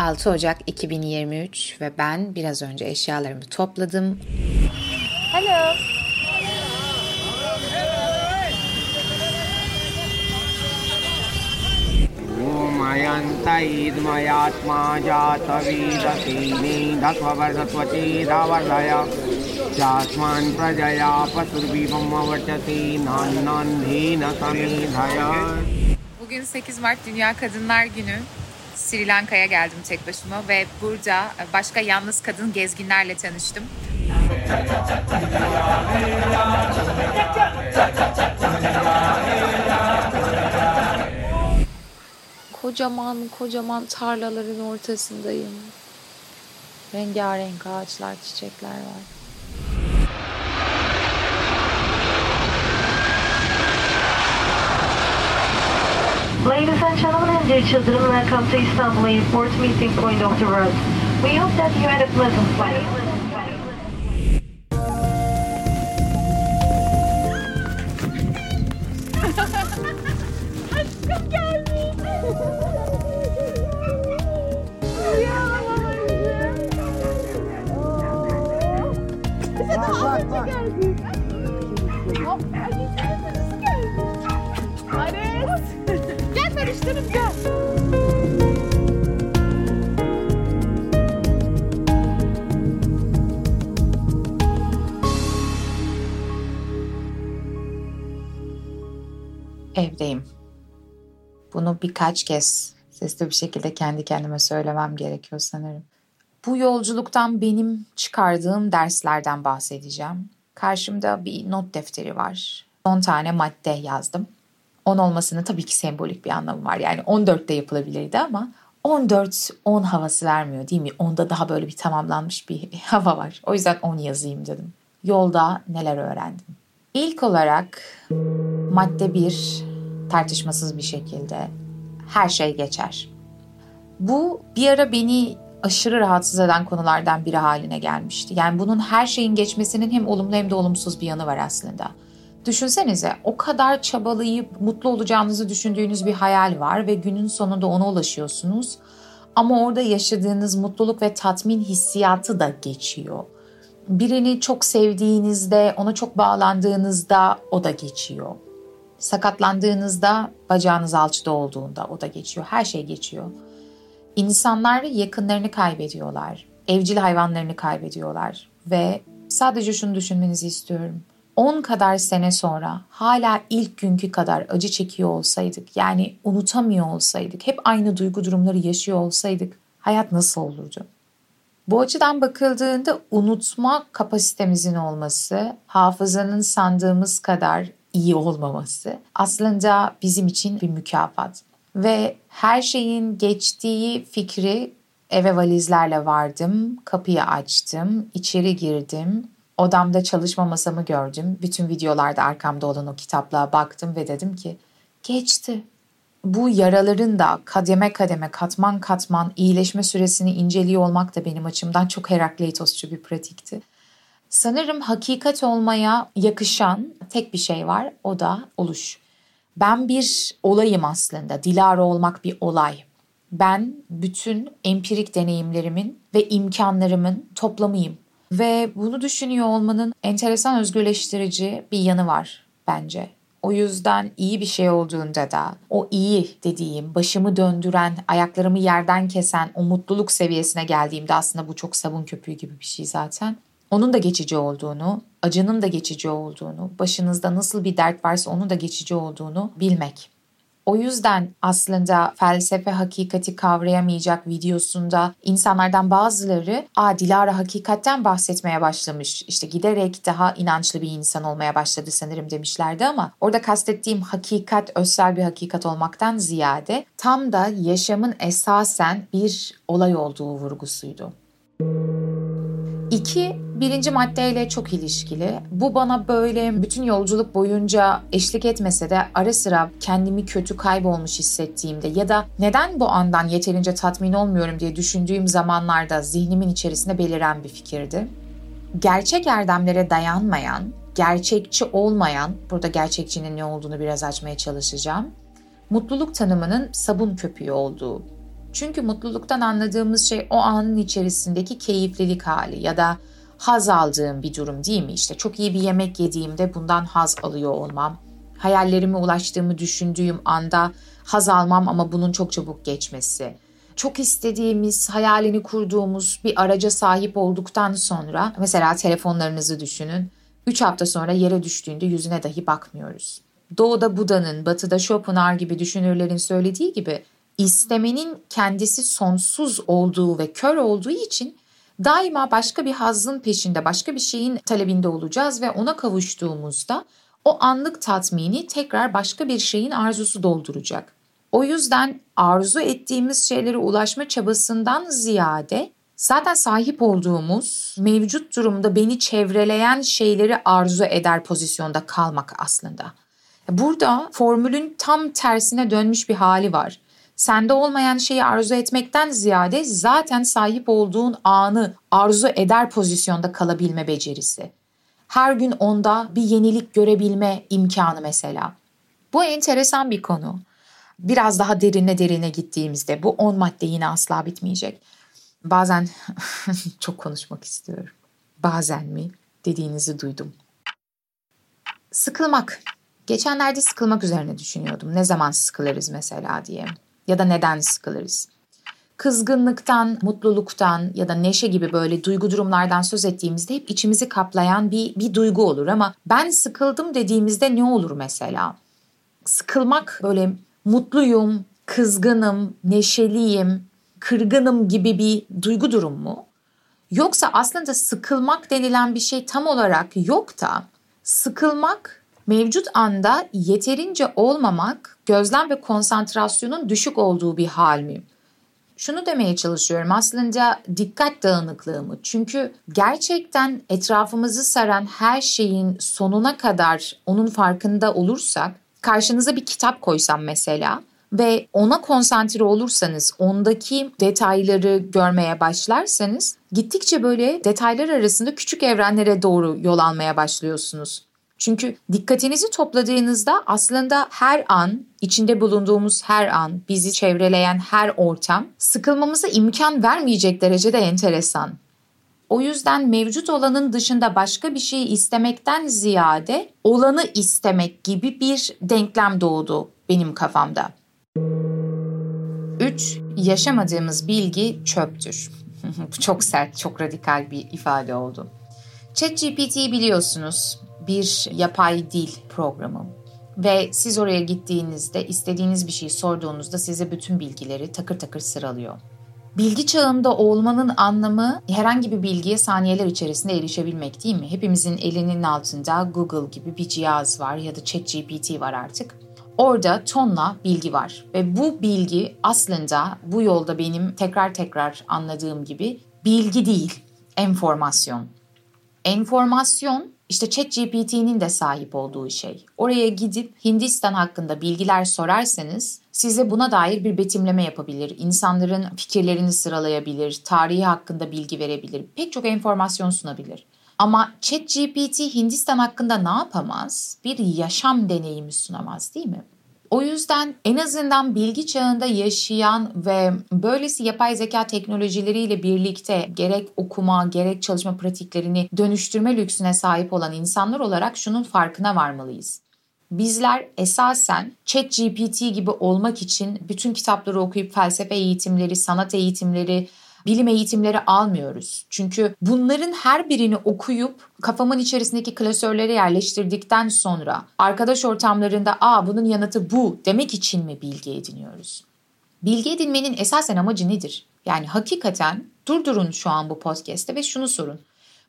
6 Ocak 2023 ve ben biraz önce eşyalarımı topladım. Hello. ओमयन्तैर्मयात्मा जातवेदसेनेधस्ववर्धत्वचेदावर्धय चास्मान् प्रजया पशुर्विवमवर्चते नान्नान्धेन समेधय Bugün 8 Mart Dünya Kadınlar Günü. Sri Lanka'ya geldim tek başıma ve burada başka yalnız kadın gezginlerle tanıştım. Kocaman kocaman tarlaların ortasındayım. Rengarenk ağaçlar, çiçekler var. Ladies and gentlemen, dear children, welcome to Istanbul Airport meeting point of the world. We hope that you had a pleasant flight. Evdeyim. Bunu birkaç kez sesli bir şekilde kendi kendime söylemem gerekiyor sanırım. Bu yolculuktan benim çıkardığım derslerden bahsedeceğim. Karşımda bir not defteri var. 10 tane madde yazdım. 10 olmasının tabii ki sembolik bir anlamı var. Yani 14 de yapılabilirdi ama 14 10 havası vermiyor değil mi? Onda daha böyle bir tamamlanmış bir hava var. O yüzden 10 yazayım dedim. Yolda neler öğrendim? İlk olarak madde 1 tartışmasız bir şekilde her şey geçer. Bu bir ara beni aşırı rahatsız eden konulardan biri haline gelmişti. Yani bunun her şeyin geçmesinin hem olumlu hem de olumsuz bir yanı var aslında. Düşünsenize o kadar çabalayıp mutlu olacağınızı düşündüğünüz bir hayal var ve günün sonunda ona ulaşıyorsunuz. Ama orada yaşadığınız mutluluk ve tatmin hissiyatı da geçiyor. Birini çok sevdiğinizde, ona çok bağlandığınızda o da geçiyor. Sakatlandığınızda, bacağınız alçıda olduğunda o da geçiyor. Her şey geçiyor. İnsanlar yakınlarını kaybediyorlar. Evcil hayvanlarını kaybediyorlar. Ve sadece şunu düşünmenizi istiyorum. 10 kadar sene sonra hala ilk günkü kadar acı çekiyor olsaydık, yani unutamıyor olsaydık, hep aynı duygu durumları yaşıyor olsaydık hayat nasıl olurdu? Bu açıdan bakıldığında unutma kapasitemizin olması, hafızanın sandığımız kadar iyi olmaması aslında bizim için bir mükafat. Ve her şeyin geçtiği fikri eve valizlerle vardım, kapıyı açtım, içeri girdim, odamda çalışma masamı gördüm. Bütün videolarda arkamda olan o kitaplığa baktım ve dedim ki geçti. Bu yaraların da kademe kademe katman katman iyileşme süresini inceliyor olmak da benim açımdan çok Herakleitosçu bir pratikti. Sanırım hakikat olmaya yakışan tek bir şey var o da oluş. Ben bir olayım aslında. Dilara olmak bir olay. Ben bütün empirik deneyimlerimin ve imkanlarımın toplamıyım. Ve bunu düşünüyor olmanın enteresan özgürleştirici bir yanı var bence. O yüzden iyi bir şey olduğunda da o iyi dediğim, başımı döndüren, ayaklarımı yerden kesen o mutluluk seviyesine geldiğimde aslında bu çok sabun köpüğü gibi bir şey zaten. Onun da geçici olduğunu, acının da geçici olduğunu, başınızda nasıl bir dert varsa onun da geçici olduğunu bilmek. O yüzden aslında felsefe hakikati kavrayamayacak videosunda insanlardan bazıları Aa, Dilara hakikatten bahsetmeye başlamış. İşte giderek daha inançlı bir insan olmaya başladı sanırım demişlerdi ama orada kastettiğim hakikat özel bir hakikat olmaktan ziyade tam da yaşamın esasen bir olay olduğu vurgusuydu. İki, birinci maddeyle çok ilişkili. Bu bana böyle bütün yolculuk boyunca eşlik etmese de ara sıra kendimi kötü kaybolmuş hissettiğimde ya da neden bu andan yeterince tatmin olmuyorum diye düşündüğüm zamanlarda zihnimin içerisinde beliren bir fikirdi. Gerçek erdemlere dayanmayan, gerçekçi olmayan, burada gerçekçinin ne olduğunu biraz açmaya çalışacağım. Mutluluk tanımının sabun köpüğü olduğu çünkü mutluluktan anladığımız şey o anın içerisindeki keyiflilik hali ya da haz aldığım bir durum değil mi? İşte çok iyi bir yemek yediğimde bundan haz alıyor olmam. Hayallerime ulaştığımı düşündüğüm anda haz almam ama bunun çok çabuk geçmesi. Çok istediğimiz, hayalini kurduğumuz bir araca sahip olduktan sonra mesela telefonlarınızı düşünün. 3 hafta sonra yere düştüğünde yüzüne dahi bakmıyoruz. Doğuda Buda'nın, batıda Schopenhauer gibi düşünürlerin söylediği gibi istemenin kendisi sonsuz olduğu ve kör olduğu için daima başka bir hazın peşinde, başka bir şeyin talebinde olacağız ve ona kavuştuğumuzda o anlık tatmini tekrar başka bir şeyin arzusu dolduracak. O yüzden arzu ettiğimiz şeylere ulaşma çabasından ziyade zaten sahip olduğumuz mevcut durumda beni çevreleyen şeyleri arzu eder pozisyonda kalmak aslında. Burada formülün tam tersine dönmüş bir hali var. Sende olmayan şeyi arzu etmekten ziyade zaten sahip olduğun anı arzu eder pozisyonda kalabilme becerisi. Her gün onda bir yenilik görebilme imkanı mesela. Bu enteresan bir konu. Biraz daha derine derine gittiğimizde bu 10 madde yine asla bitmeyecek. Bazen çok konuşmak istiyorum. Bazen mi dediğinizi duydum. Sıkılmak. Geçenlerde sıkılmak üzerine düşünüyordum. Ne zaman sıkılırız mesela diye ya da neden sıkılırız? Kızgınlıktan, mutluluktan ya da neşe gibi böyle duygu durumlardan söz ettiğimizde hep içimizi kaplayan bir, bir duygu olur ama ben sıkıldım dediğimizde ne olur mesela? Sıkılmak böyle mutluyum, kızgınım, neşeliyim, kırgınım gibi bir duygu durum mu? Yoksa aslında sıkılmak denilen bir şey tam olarak yok da sıkılmak Mevcut anda yeterince olmamak, gözlem ve konsantrasyonun düşük olduğu bir hal mi? Şunu demeye çalışıyorum aslında dikkat dağınıklığı mı? Çünkü gerçekten etrafımızı saran her şeyin sonuna kadar onun farkında olursak, karşınıza bir kitap koysam mesela ve ona konsantre olursanız, ondaki detayları görmeye başlarsanız gittikçe böyle detaylar arasında küçük evrenlere doğru yol almaya başlıyorsunuz. Çünkü dikkatinizi topladığınızda aslında her an, içinde bulunduğumuz her an, bizi çevreleyen her ortam sıkılmamıza imkan vermeyecek derecede enteresan. O yüzden mevcut olanın dışında başka bir şey istemekten ziyade olanı istemek gibi bir denklem doğdu benim kafamda. 3. Yaşamadığımız bilgi çöptür. çok sert, çok radikal bir ifade oldu. ChatGPT biliyorsunuz bir yapay dil programı ve siz oraya gittiğinizde istediğiniz bir şeyi sorduğunuzda size bütün bilgileri takır takır sıralıyor. Bilgi çağında olmanın anlamı herhangi bir bilgiye saniyeler içerisinde erişebilmek değil mi? Hepimizin elinin altında Google gibi bir cihaz var ya da ChatGPT var artık. Orada tonla bilgi var ve bu bilgi aslında bu yolda benim tekrar tekrar anladığım gibi bilgi değil, enformasyon. Enformasyon işte ChatGPT'nin de sahip olduğu şey. Oraya gidip Hindistan hakkında bilgiler sorarsanız size buna dair bir betimleme yapabilir. İnsanların fikirlerini sıralayabilir, tarihi hakkında bilgi verebilir. Pek çok enformasyon sunabilir. Ama ChatGPT Hindistan hakkında ne yapamaz? Bir yaşam deneyimi sunamaz değil mi? O yüzden en azından bilgi çağında yaşayan ve böylesi yapay zeka teknolojileriyle birlikte gerek okuma gerek çalışma pratiklerini dönüştürme lüksüne sahip olan insanlar olarak şunun farkına varmalıyız. Bizler esasen ChatGPT gibi olmak için bütün kitapları okuyup felsefe eğitimleri, sanat eğitimleri, bilim eğitimleri almıyoruz. Çünkü bunların her birini okuyup kafamın içerisindeki klasörlere yerleştirdikten sonra arkadaş ortamlarında aa bunun yanıtı bu demek için mi bilgi ediniyoruz? Bilgi edinmenin esasen amacı nedir? Yani hakikaten durdurun şu an bu podcast'te ve şunu sorun.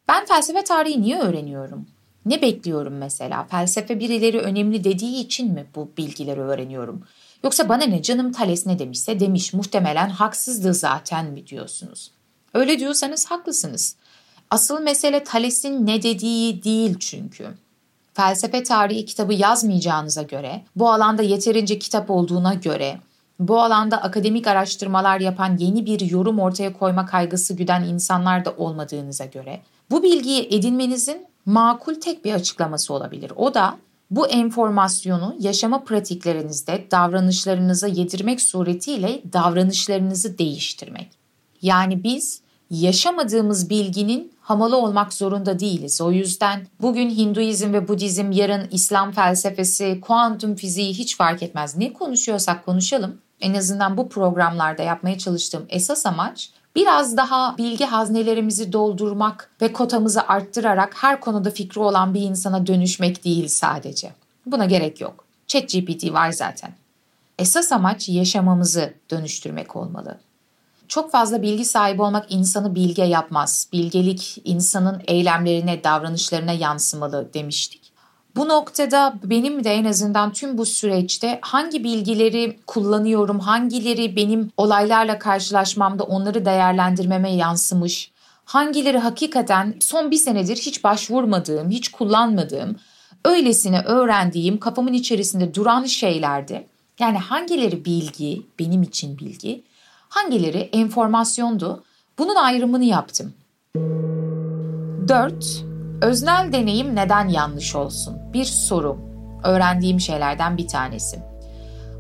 Ben felsefe tarihi niye öğreniyorum? Ne bekliyorum mesela? Felsefe birileri önemli dediği için mi bu bilgileri öğreniyorum? Yoksa bana ne canım Thales ne demişse demiş muhtemelen haksızdı zaten mi diyorsunuz? Öyle diyorsanız haklısınız. Asıl mesele Thales'in ne dediği değil çünkü. Felsefe tarihi kitabı yazmayacağınıza göre, bu alanda yeterince kitap olduğuna göre, bu alanda akademik araştırmalar yapan yeni bir yorum ortaya koyma kaygısı güden insanlar da olmadığınıza göre, bu bilgiyi edinmenizin makul tek bir açıklaması olabilir. O da bu enformasyonu yaşama pratiklerinizde davranışlarınıza yedirmek suretiyle davranışlarınızı değiştirmek. Yani biz yaşamadığımız bilginin hamalı olmak zorunda değiliz. O yüzden bugün Hinduizm ve Budizm, yarın İslam felsefesi, kuantum fiziği hiç fark etmez. Ne konuşuyorsak konuşalım. En azından bu programlarda yapmaya çalıştığım esas amaç biraz daha bilgi haznelerimizi doldurmak ve kotamızı arttırarak her konuda fikri olan bir insana dönüşmek değil sadece. Buna gerek yok. ChatGPT var zaten. Esas amaç yaşamamızı dönüştürmek olmalı. Çok fazla bilgi sahibi olmak insanı bilge yapmaz. Bilgelik insanın eylemlerine, davranışlarına yansımalı demiştik. Bu noktada benim de en azından tüm bu süreçte hangi bilgileri kullanıyorum, hangileri benim olaylarla karşılaşmamda onları değerlendirmeme yansımış, hangileri hakikaten son bir senedir hiç başvurmadığım, hiç kullanmadığım, öylesine öğrendiğim, kafamın içerisinde duran şeylerdi. Yani hangileri bilgi, benim için bilgi, hangileri enformasyondu, bunun ayrımını yaptım. 4. Öznel deneyim neden yanlış olsun? Bir soru. Öğrendiğim şeylerden bir tanesi.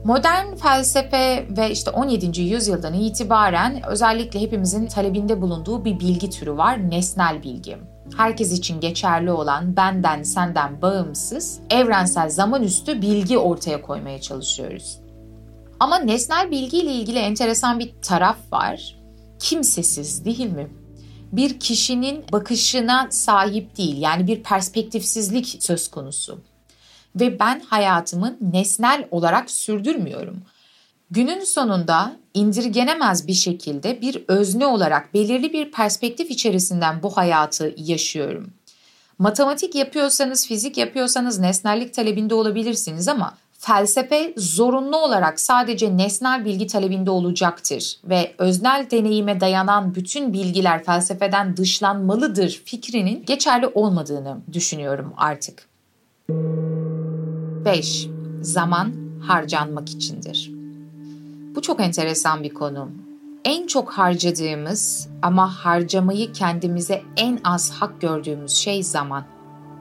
Modern felsefe ve işte 17. yüzyıldan itibaren özellikle hepimizin talebinde bulunduğu bir bilgi türü var, nesnel bilgi. Herkes için geçerli olan benden senden bağımsız, evrensel zaman üstü bilgi ortaya koymaya çalışıyoruz. Ama nesnel bilgi ile ilgili enteresan bir taraf var. Kimsesiz değil mi? Bir kişinin bakışına sahip değil. Yani bir perspektifsizlik söz konusu. Ve ben hayatımı nesnel olarak sürdürmüyorum. Günün sonunda indirgenemez bir şekilde bir özne olarak belirli bir perspektif içerisinden bu hayatı yaşıyorum. Matematik yapıyorsanız, fizik yapıyorsanız nesnellik talebinde olabilirsiniz ama felsefe zorunlu olarak sadece nesnel bilgi talebinde olacaktır ve öznel deneyime dayanan bütün bilgiler felsefeden dışlanmalıdır fikrinin geçerli olmadığını düşünüyorum artık. 5. Zaman harcanmak içindir. Bu çok enteresan bir konu. En çok harcadığımız ama harcamayı kendimize en az hak gördüğümüz şey zaman.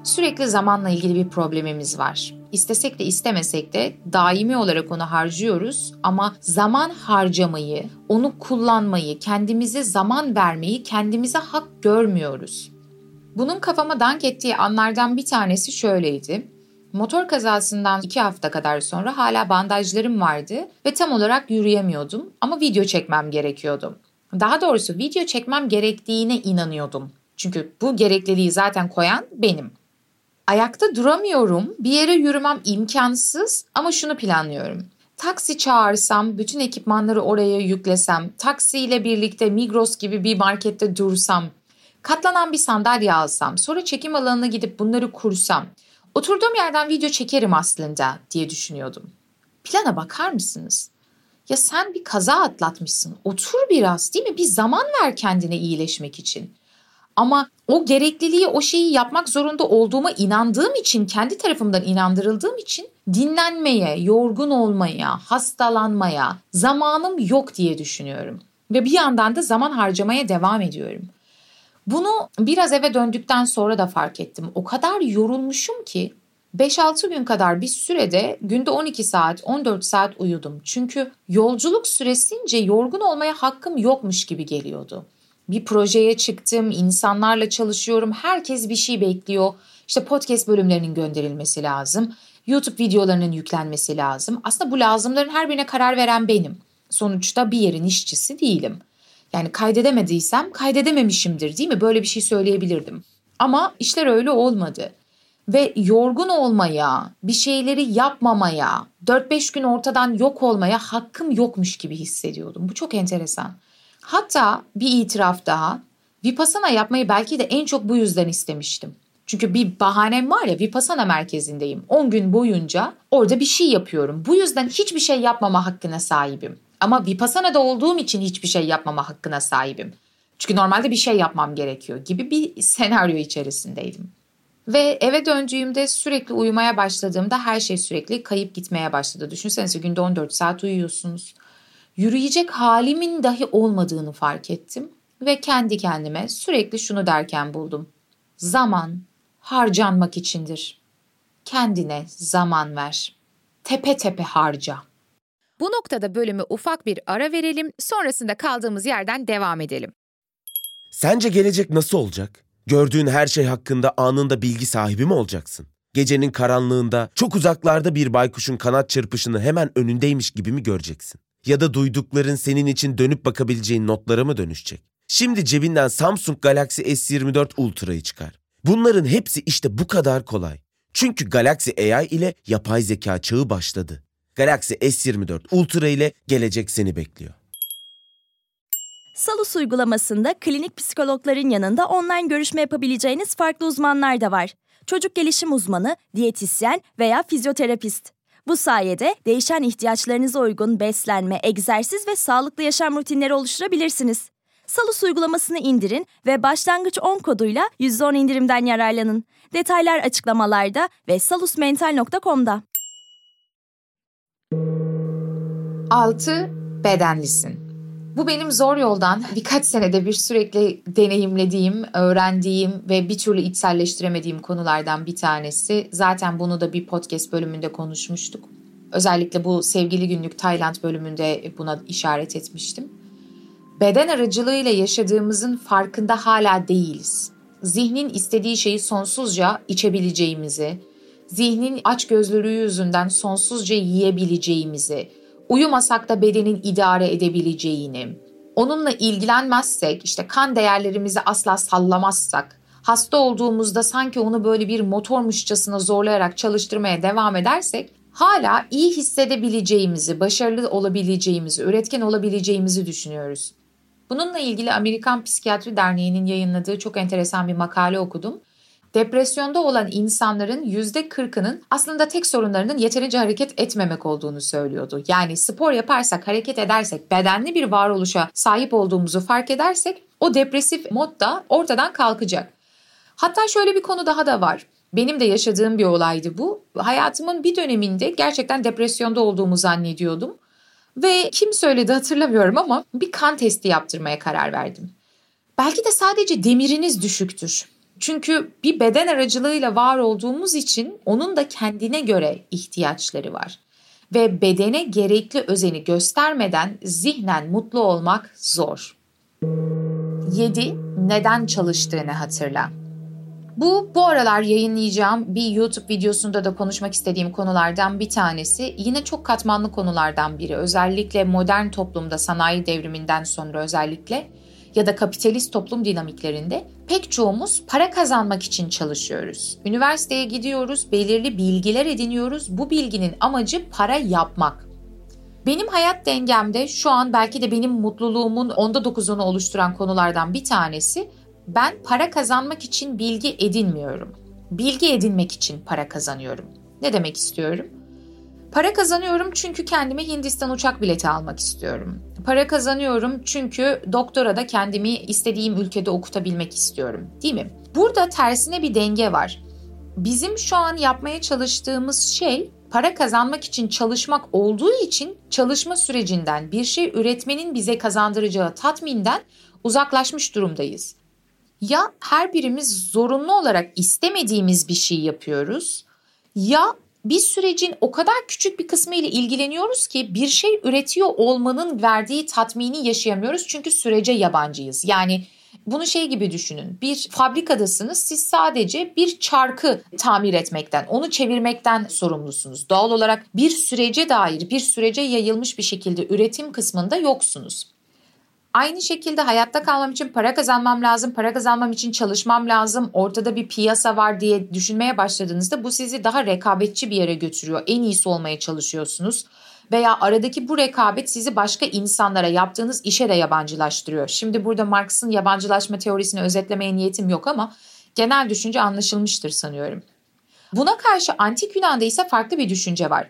Sürekli zamanla ilgili bir problemimiz var. İstesek de istemesek de daimi olarak onu harcıyoruz ama zaman harcamayı, onu kullanmayı, kendimize zaman vermeyi kendimize hak görmüyoruz. Bunun kafama dank ettiği anlardan bir tanesi şöyleydi. Motor kazasından iki hafta kadar sonra hala bandajlarım vardı ve tam olarak yürüyemiyordum ama video çekmem gerekiyordu. Daha doğrusu video çekmem gerektiğine inanıyordum. Çünkü bu gerekliliği zaten koyan benim. Ayakta duramıyorum. Bir yere yürümem imkansız ama şunu planlıyorum. Taksi çağırsam, bütün ekipmanları oraya yüklesem, taksiyle birlikte Migros gibi bir markette dursam, katlanan bir sandalye alsam, sonra çekim alanına gidip bunları kursam, oturduğum yerden video çekerim aslında diye düşünüyordum. Plana bakar mısınız? Ya sen bir kaza atlatmışsın. Otur biraz değil mi? Bir zaman ver kendine iyileşmek için. Ama o gerekliliği, o şeyi yapmak zorunda olduğuma inandığım için, kendi tarafımdan inandırıldığım için dinlenmeye, yorgun olmaya, hastalanmaya zamanım yok diye düşünüyorum. Ve bir yandan da zaman harcamaya devam ediyorum. Bunu biraz eve döndükten sonra da fark ettim. O kadar yorulmuşum ki 5-6 gün kadar bir sürede günde 12 saat, 14 saat uyudum. Çünkü yolculuk süresince yorgun olmaya hakkım yokmuş gibi geliyordu bir projeye çıktım, insanlarla çalışıyorum, herkes bir şey bekliyor. İşte podcast bölümlerinin gönderilmesi lazım, YouTube videolarının yüklenmesi lazım. Aslında bu lazımların her birine karar veren benim. Sonuçta bir yerin işçisi değilim. Yani kaydedemediysem kaydedememişimdir değil mi? Böyle bir şey söyleyebilirdim. Ama işler öyle olmadı. Ve yorgun olmaya, bir şeyleri yapmamaya, 4-5 gün ortadan yok olmaya hakkım yokmuş gibi hissediyordum. Bu çok enteresan. Hatta bir itiraf daha. Vipassana yapmayı belki de en çok bu yüzden istemiştim. Çünkü bir bahanem var ya Vipassana merkezindeyim. 10 gün boyunca orada bir şey yapıyorum. Bu yüzden hiçbir şey yapmama hakkına sahibim. Ama Vipassana'da olduğum için hiçbir şey yapmama hakkına sahibim. Çünkü normalde bir şey yapmam gerekiyor gibi bir senaryo içerisindeydim. Ve eve döndüğümde sürekli uyumaya başladığımda her şey sürekli kayıp gitmeye başladı. Düşünsenize günde 14 saat uyuyorsunuz. Yürüyecek halimin dahi olmadığını fark ettim ve kendi kendime sürekli şunu derken buldum. Zaman harcanmak içindir. Kendine zaman ver. Tepe tepe harca. Bu noktada bölümü ufak bir ara verelim, sonrasında kaldığımız yerden devam edelim. Sence gelecek nasıl olacak? Gördüğün her şey hakkında anında bilgi sahibi mi olacaksın? Gecenin karanlığında çok uzaklarda bir baykuşun kanat çırpışını hemen önündeymiş gibi mi göreceksin? Ya da duydukların senin için dönüp bakabileceğin notlara mı dönüşecek? Şimdi cebinden Samsung Galaxy S24 Ultra'yı çıkar. Bunların hepsi işte bu kadar kolay. Çünkü Galaxy AI ile yapay zeka çağı başladı. Galaxy S24 Ultra ile gelecek seni bekliyor. Salus uygulamasında klinik psikologların yanında online görüşme yapabileceğiniz farklı uzmanlar da var. Çocuk gelişim uzmanı, diyetisyen veya fizyoterapist. Bu sayede değişen ihtiyaçlarınıza uygun beslenme, egzersiz ve sağlıklı yaşam rutinleri oluşturabilirsiniz. Salus uygulamasını indirin ve başlangıç 10 koduyla %10 indirimden yararlanın. Detaylar açıklamalarda ve salusmental.com'da. 6. Bedenlisin. Bu benim zor yoldan birkaç senede bir sürekli deneyimlediğim, öğrendiğim ve bir türlü içselleştiremediğim konulardan bir tanesi. Zaten bunu da bir podcast bölümünde konuşmuştuk. Özellikle bu sevgili günlük Tayland bölümünde buna işaret etmiştim. Beden aracılığıyla yaşadığımızın farkında hala değiliz. Zihnin istediği şeyi sonsuzca içebileceğimizi, zihnin açgözlülüğü yüzünden sonsuzca yiyebileceğimizi, uyumasak da bedenin idare edebileceğini, onunla ilgilenmezsek, işte kan değerlerimizi asla sallamazsak, hasta olduğumuzda sanki onu böyle bir motormuşçasına zorlayarak çalıştırmaya devam edersek, hala iyi hissedebileceğimizi, başarılı olabileceğimizi, üretken olabileceğimizi düşünüyoruz. Bununla ilgili Amerikan Psikiyatri Derneği'nin yayınladığı çok enteresan bir makale okudum. Depresyonda olan insanların %40'ının aslında tek sorunlarının yeterince hareket etmemek olduğunu söylüyordu. Yani spor yaparsak, hareket edersek, bedenli bir varoluşa sahip olduğumuzu fark edersek o depresif mod da ortadan kalkacak. Hatta şöyle bir konu daha da var. Benim de yaşadığım bir olaydı bu. Hayatımın bir döneminde gerçekten depresyonda olduğumu zannediyordum. Ve kim söyledi hatırlamıyorum ama bir kan testi yaptırmaya karar verdim. Belki de sadece demiriniz düşüktür. Çünkü bir beden aracılığıyla var olduğumuz için onun da kendine göre ihtiyaçları var. Ve bedene gerekli özeni göstermeden zihnen mutlu olmak zor. 7. Neden çalıştığını hatırla. Bu bu aralar yayınlayacağım bir YouTube videosunda da konuşmak istediğim konulardan bir tanesi. Yine çok katmanlı konulardan biri. Özellikle modern toplumda sanayi devriminden sonra özellikle ya da kapitalist toplum dinamiklerinde pek çoğumuz para kazanmak için çalışıyoruz. Üniversiteye gidiyoruz, belirli bilgiler ediniyoruz. Bu bilginin amacı para yapmak. Benim hayat dengemde şu an belki de benim mutluluğumun onda dokuzunu oluşturan konulardan bir tanesi ben para kazanmak için bilgi edinmiyorum. Bilgi edinmek için para kazanıyorum. Ne demek istiyorum? Para kazanıyorum çünkü kendime Hindistan uçak bileti almak istiyorum. Para kazanıyorum çünkü doktora da kendimi istediğim ülkede okutabilmek istiyorum. Değil mi? Burada tersine bir denge var. Bizim şu an yapmaya çalıştığımız şey para kazanmak için çalışmak olduğu için çalışma sürecinden bir şey üretmenin bize kazandıracağı tatminden uzaklaşmış durumdayız. Ya her birimiz zorunlu olarak istemediğimiz bir şey yapıyoruz ya bir sürecin o kadar küçük bir kısmı ile ilgileniyoruz ki bir şey üretiyor olmanın verdiği tatmini yaşayamıyoruz çünkü sürece yabancıyız. Yani bunu şey gibi düşünün. Bir fabrikadasınız. Siz sadece bir çarkı tamir etmekten, onu çevirmekten sorumlusunuz. Doğal olarak bir sürece dair, bir sürece yayılmış bir şekilde üretim kısmında yoksunuz. Aynı şekilde hayatta kalmam için para kazanmam lazım, para kazanmam için çalışmam lazım, ortada bir piyasa var diye düşünmeye başladığınızda bu sizi daha rekabetçi bir yere götürüyor. En iyisi olmaya çalışıyorsunuz veya aradaki bu rekabet sizi başka insanlara yaptığınız işe de yabancılaştırıyor. Şimdi burada Marx'ın yabancılaşma teorisini özetlemeye niyetim yok ama genel düşünce anlaşılmıştır sanıyorum. Buna karşı antik Yunan'da ise farklı bir düşünce var.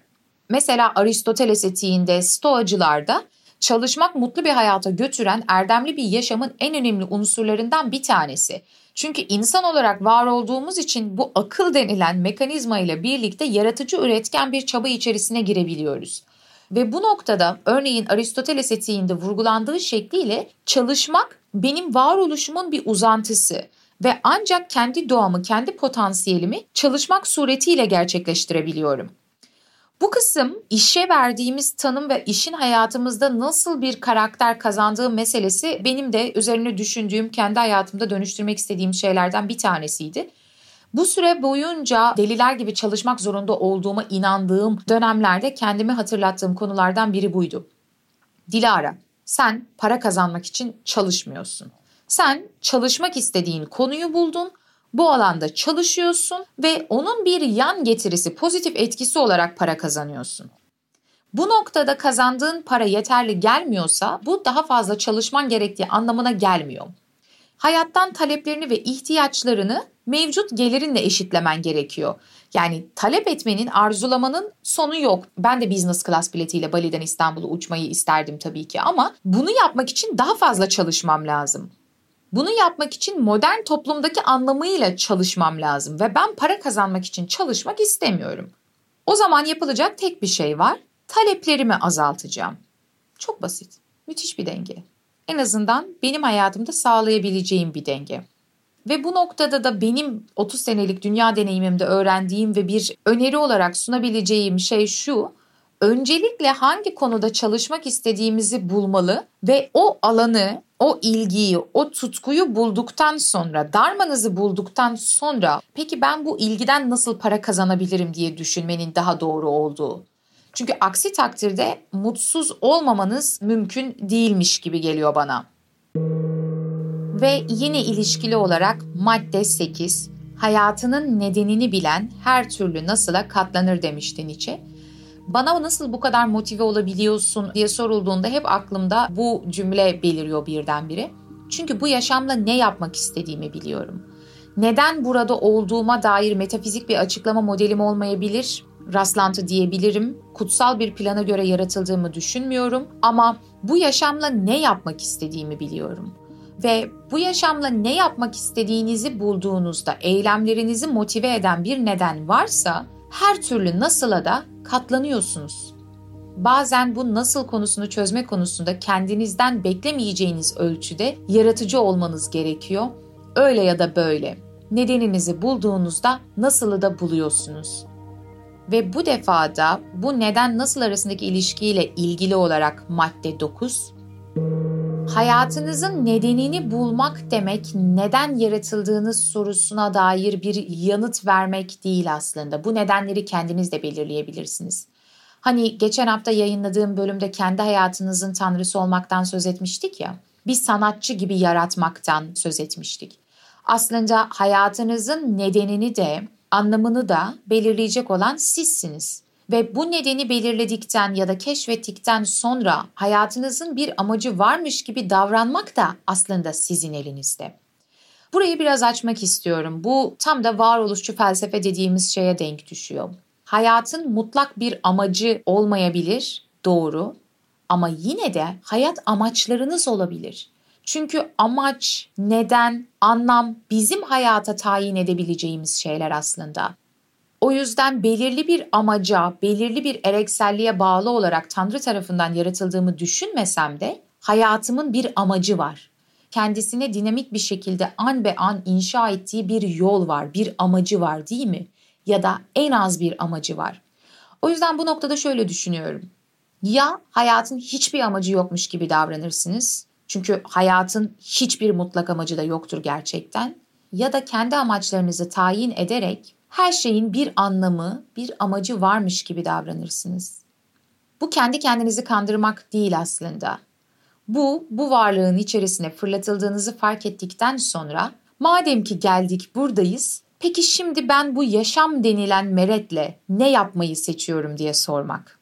Mesela Aristoteles etiğinde, Stoacılarda çalışmak mutlu bir hayata götüren erdemli bir yaşamın en önemli unsurlarından bir tanesi. Çünkü insan olarak var olduğumuz için bu akıl denilen mekanizma ile birlikte yaratıcı üretken bir çaba içerisine girebiliyoruz. Ve bu noktada örneğin Aristoteles etiğinde vurgulandığı şekliyle çalışmak benim varoluşumun bir uzantısı ve ancak kendi doğamı, kendi potansiyelimi çalışmak suretiyle gerçekleştirebiliyorum. Bu kısım işe verdiğimiz tanım ve işin hayatımızda nasıl bir karakter kazandığı meselesi benim de üzerine düşündüğüm, kendi hayatımda dönüştürmek istediğim şeylerden bir tanesiydi. Bu süre boyunca deliler gibi çalışmak zorunda olduğuma inandığım dönemlerde kendimi hatırlattığım konulardan biri buydu. Dilara, sen para kazanmak için çalışmıyorsun. Sen çalışmak istediğin konuyu buldun, bu alanda çalışıyorsun ve onun bir yan getirisi, pozitif etkisi olarak para kazanıyorsun. Bu noktada kazandığın para yeterli gelmiyorsa bu daha fazla çalışman gerektiği anlamına gelmiyor. Hayattan taleplerini ve ihtiyaçlarını mevcut gelirinle eşitlemen gerekiyor. Yani talep etmenin, arzulamanın sonu yok. Ben de business class biletiyle Bali'den İstanbul'a uçmayı isterdim tabii ki ama bunu yapmak için daha fazla çalışmam lazım. Bunu yapmak için modern toplumdaki anlamıyla çalışmam lazım ve ben para kazanmak için çalışmak istemiyorum. O zaman yapılacak tek bir şey var. Taleplerimi azaltacağım. Çok basit. Müthiş bir denge. En azından benim hayatımda sağlayabileceğim bir denge. Ve bu noktada da benim 30 senelik dünya deneyimimde öğrendiğim ve bir öneri olarak sunabileceğim şey şu. Öncelikle hangi konuda çalışmak istediğimizi bulmalı ve o alanı, o ilgiyi, o tutkuyu bulduktan sonra, darmanızı bulduktan sonra peki ben bu ilgiden nasıl para kazanabilirim diye düşünmenin daha doğru olduğu. Çünkü aksi takdirde mutsuz olmamanız mümkün değilmiş gibi geliyor bana. Ve yine ilişkili olarak madde 8, hayatının nedenini bilen her türlü nasıla katlanır demişti Nietzsche. Bana nasıl bu kadar motive olabiliyorsun diye sorulduğunda hep aklımda bu cümle beliriyor birdenbire. Çünkü bu yaşamla ne yapmak istediğimi biliyorum. Neden burada olduğuma dair metafizik bir açıklama modelim olmayabilir, rastlantı diyebilirim. Kutsal bir plana göre yaratıldığımı düşünmüyorum ama bu yaşamla ne yapmak istediğimi biliyorum. Ve bu yaşamla ne yapmak istediğinizi bulduğunuzda eylemlerinizi motive eden bir neden varsa her türlü nasıla da katlanıyorsunuz. Bazen bu nasıl konusunu çözme konusunda kendinizden beklemeyeceğiniz ölçüde yaratıcı olmanız gerekiyor. Öyle ya da böyle. Nedeninizi bulduğunuzda nasılı da buluyorsunuz. Ve bu defada bu neden nasıl arasındaki ilişkiyle ilgili olarak madde 9 Hayatınızın nedenini bulmak demek neden yaratıldığınız sorusuna dair bir yanıt vermek değil aslında. Bu nedenleri kendiniz de belirleyebilirsiniz. Hani geçen hafta yayınladığım bölümde kendi hayatınızın tanrısı olmaktan söz etmiştik ya. Bir sanatçı gibi yaratmaktan söz etmiştik. Aslında hayatınızın nedenini de anlamını da belirleyecek olan sizsiniz. Ve bu nedeni belirledikten ya da keşfettikten sonra hayatınızın bir amacı varmış gibi davranmak da aslında sizin elinizde. Burayı biraz açmak istiyorum. Bu tam da varoluşçu felsefe dediğimiz şeye denk düşüyor. Hayatın mutlak bir amacı olmayabilir, doğru. Ama yine de hayat amaçlarınız olabilir. Çünkü amaç, neden, anlam bizim hayata tayin edebileceğimiz şeyler aslında. O yüzden belirli bir amaca, belirli bir erekselliğe bağlı olarak Tanrı tarafından yaratıldığımı düşünmesem de hayatımın bir amacı var. Kendisine dinamik bir şekilde an be an inşa ettiği bir yol var, bir amacı var değil mi? Ya da en az bir amacı var. O yüzden bu noktada şöyle düşünüyorum. Ya hayatın hiçbir amacı yokmuş gibi davranırsınız. Çünkü hayatın hiçbir mutlak amacı da yoktur gerçekten. Ya da kendi amaçlarınızı tayin ederek her şeyin bir anlamı, bir amacı varmış gibi davranırsınız. Bu kendi kendinizi kandırmak değil aslında. Bu, bu varlığın içerisine fırlatıldığınızı fark ettikten sonra madem ki geldik buradayız, peki şimdi ben bu yaşam denilen meretle ne yapmayı seçiyorum diye sormak.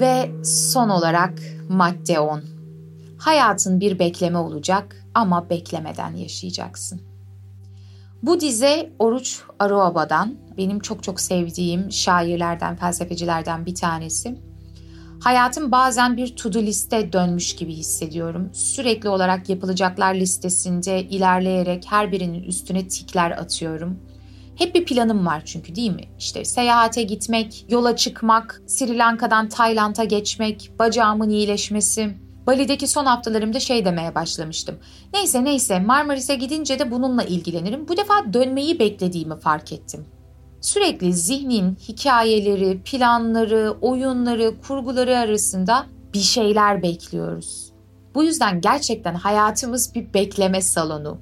Ve son olarak madde 10. Hayatın bir bekleme olacak ama beklemeden yaşayacaksın. Bu dize Oruç Aruaba'dan, benim çok çok sevdiğim şairlerden, felsefecilerden bir tanesi. Hayatım bazen bir to-do liste dönmüş gibi hissediyorum. Sürekli olarak yapılacaklar listesinde ilerleyerek her birinin üstüne tikler atıyorum. Hep bir planım var çünkü değil mi? İşte seyahate gitmek, yola çıkmak, Sri Lanka'dan Tayland'a geçmek, bacağımın iyileşmesi. Bali'deki son haftalarımda şey demeye başlamıştım. Neyse neyse Marmaris'e gidince de bununla ilgilenirim. Bu defa dönmeyi beklediğimi fark ettim. Sürekli zihnin hikayeleri, planları, oyunları, kurguları arasında bir şeyler bekliyoruz. Bu yüzden gerçekten hayatımız bir bekleme salonu.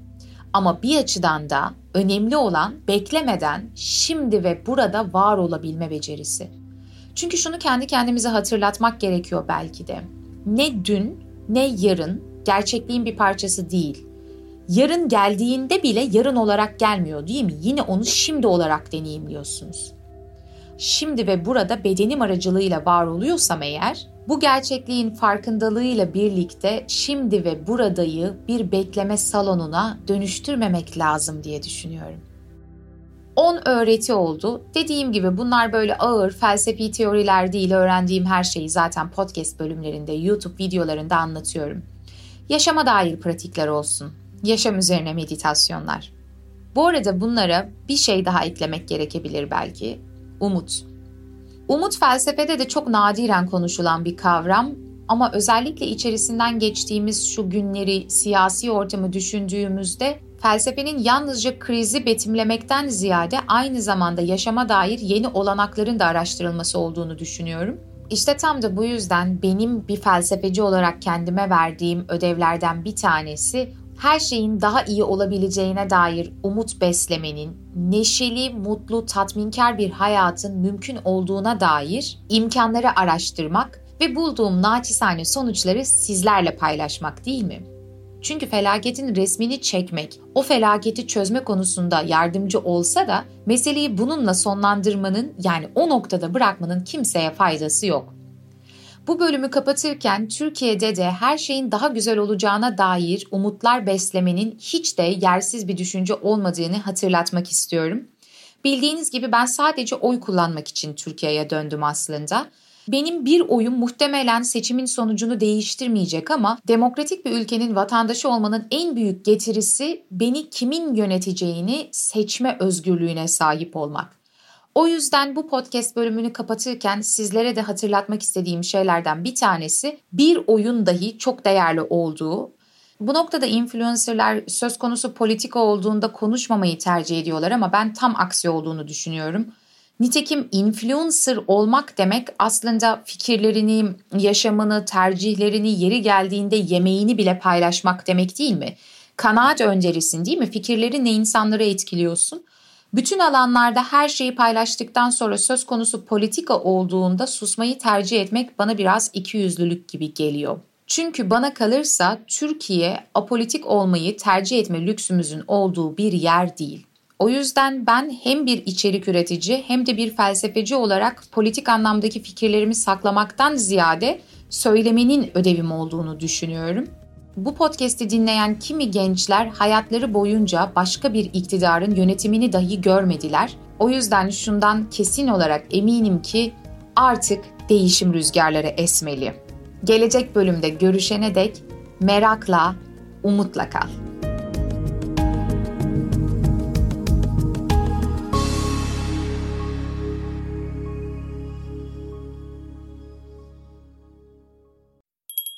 Ama bir açıdan da önemli olan beklemeden şimdi ve burada var olabilme becerisi. Çünkü şunu kendi kendimize hatırlatmak gerekiyor belki de. Ne dün ne yarın gerçekliğin bir parçası değil. Yarın geldiğinde bile yarın olarak gelmiyor değil mi? Yine onu şimdi olarak deneyimliyorsunuz. Şimdi ve burada bedenim aracılığıyla var oluyorsam eğer, bu gerçekliğin farkındalığıyla birlikte şimdi ve buradayı bir bekleme salonuna dönüştürmemek lazım diye düşünüyorum. 10 öğreti oldu. Dediğim gibi bunlar böyle ağır felsefi teoriler değil. Öğrendiğim her şeyi zaten podcast bölümlerinde, YouTube videolarında anlatıyorum. Yaşama dair pratikler olsun. Yaşam üzerine meditasyonlar. Bu arada bunlara bir şey daha eklemek gerekebilir belki. Umut. Umut felsefede de çok nadiren konuşulan bir kavram ama özellikle içerisinden geçtiğimiz şu günleri, siyasi ortamı düşündüğümüzde felsefenin yalnızca krizi betimlemekten ziyade aynı zamanda yaşama dair yeni olanakların da araştırılması olduğunu düşünüyorum. İşte tam da bu yüzden benim bir felsefeci olarak kendime verdiğim ödevlerden bir tanesi her şeyin daha iyi olabileceğine dair umut beslemenin, neşeli, mutlu, tatminkar bir hayatın mümkün olduğuna dair imkanları araştırmak ve bulduğum naçizane sonuçları sizlerle paylaşmak değil mi? Çünkü felaketin resmini çekmek, o felaketi çözme konusunda yardımcı olsa da meseleyi bununla sonlandırmanın yani o noktada bırakmanın kimseye faydası yok. Bu bölümü kapatırken Türkiye'de de her şeyin daha güzel olacağına dair umutlar beslemenin hiç de yersiz bir düşünce olmadığını hatırlatmak istiyorum. Bildiğiniz gibi ben sadece oy kullanmak için Türkiye'ye döndüm aslında. Benim bir oyum muhtemelen seçimin sonucunu değiştirmeyecek ama demokratik bir ülkenin vatandaşı olmanın en büyük getirisi beni kimin yöneteceğini seçme özgürlüğüne sahip olmak. O yüzden bu podcast bölümünü kapatırken sizlere de hatırlatmak istediğim şeylerden bir tanesi bir oyun dahi çok değerli olduğu. Bu noktada influencerlar söz konusu politika olduğunda konuşmamayı tercih ediyorlar ama ben tam aksi olduğunu düşünüyorum. Nitekim influencer olmak demek aslında fikirlerini, yaşamını, tercihlerini yeri geldiğinde yemeğini bile paylaşmak demek değil mi? Kanaat önderisin değil mi? Fikirlerinle insanları etkiliyorsun. Bütün alanlarda her şeyi paylaştıktan sonra söz konusu politika olduğunda susmayı tercih etmek bana biraz ikiyüzlülük gibi geliyor. Çünkü bana kalırsa Türkiye apolitik olmayı tercih etme lüksümüzün olduğu bir yer değil. O yüzden ben hem bir içerik üretici hem de bir felsefeci olarak politik anlamdaki fikirlerimi saklamaktan ziyade söylemenin ödevim olduğunu düşünüyorum. Bu podcast'i dinleyen kimi gençler hayatları boyunca başka bir iktidarın yönetimini dahi görmediler. O yüzden şundan kesin olarak eminim ki artık değişim rüzgarları esmeli. Gelecek bölümde görüşene dek merakla, umutla kal.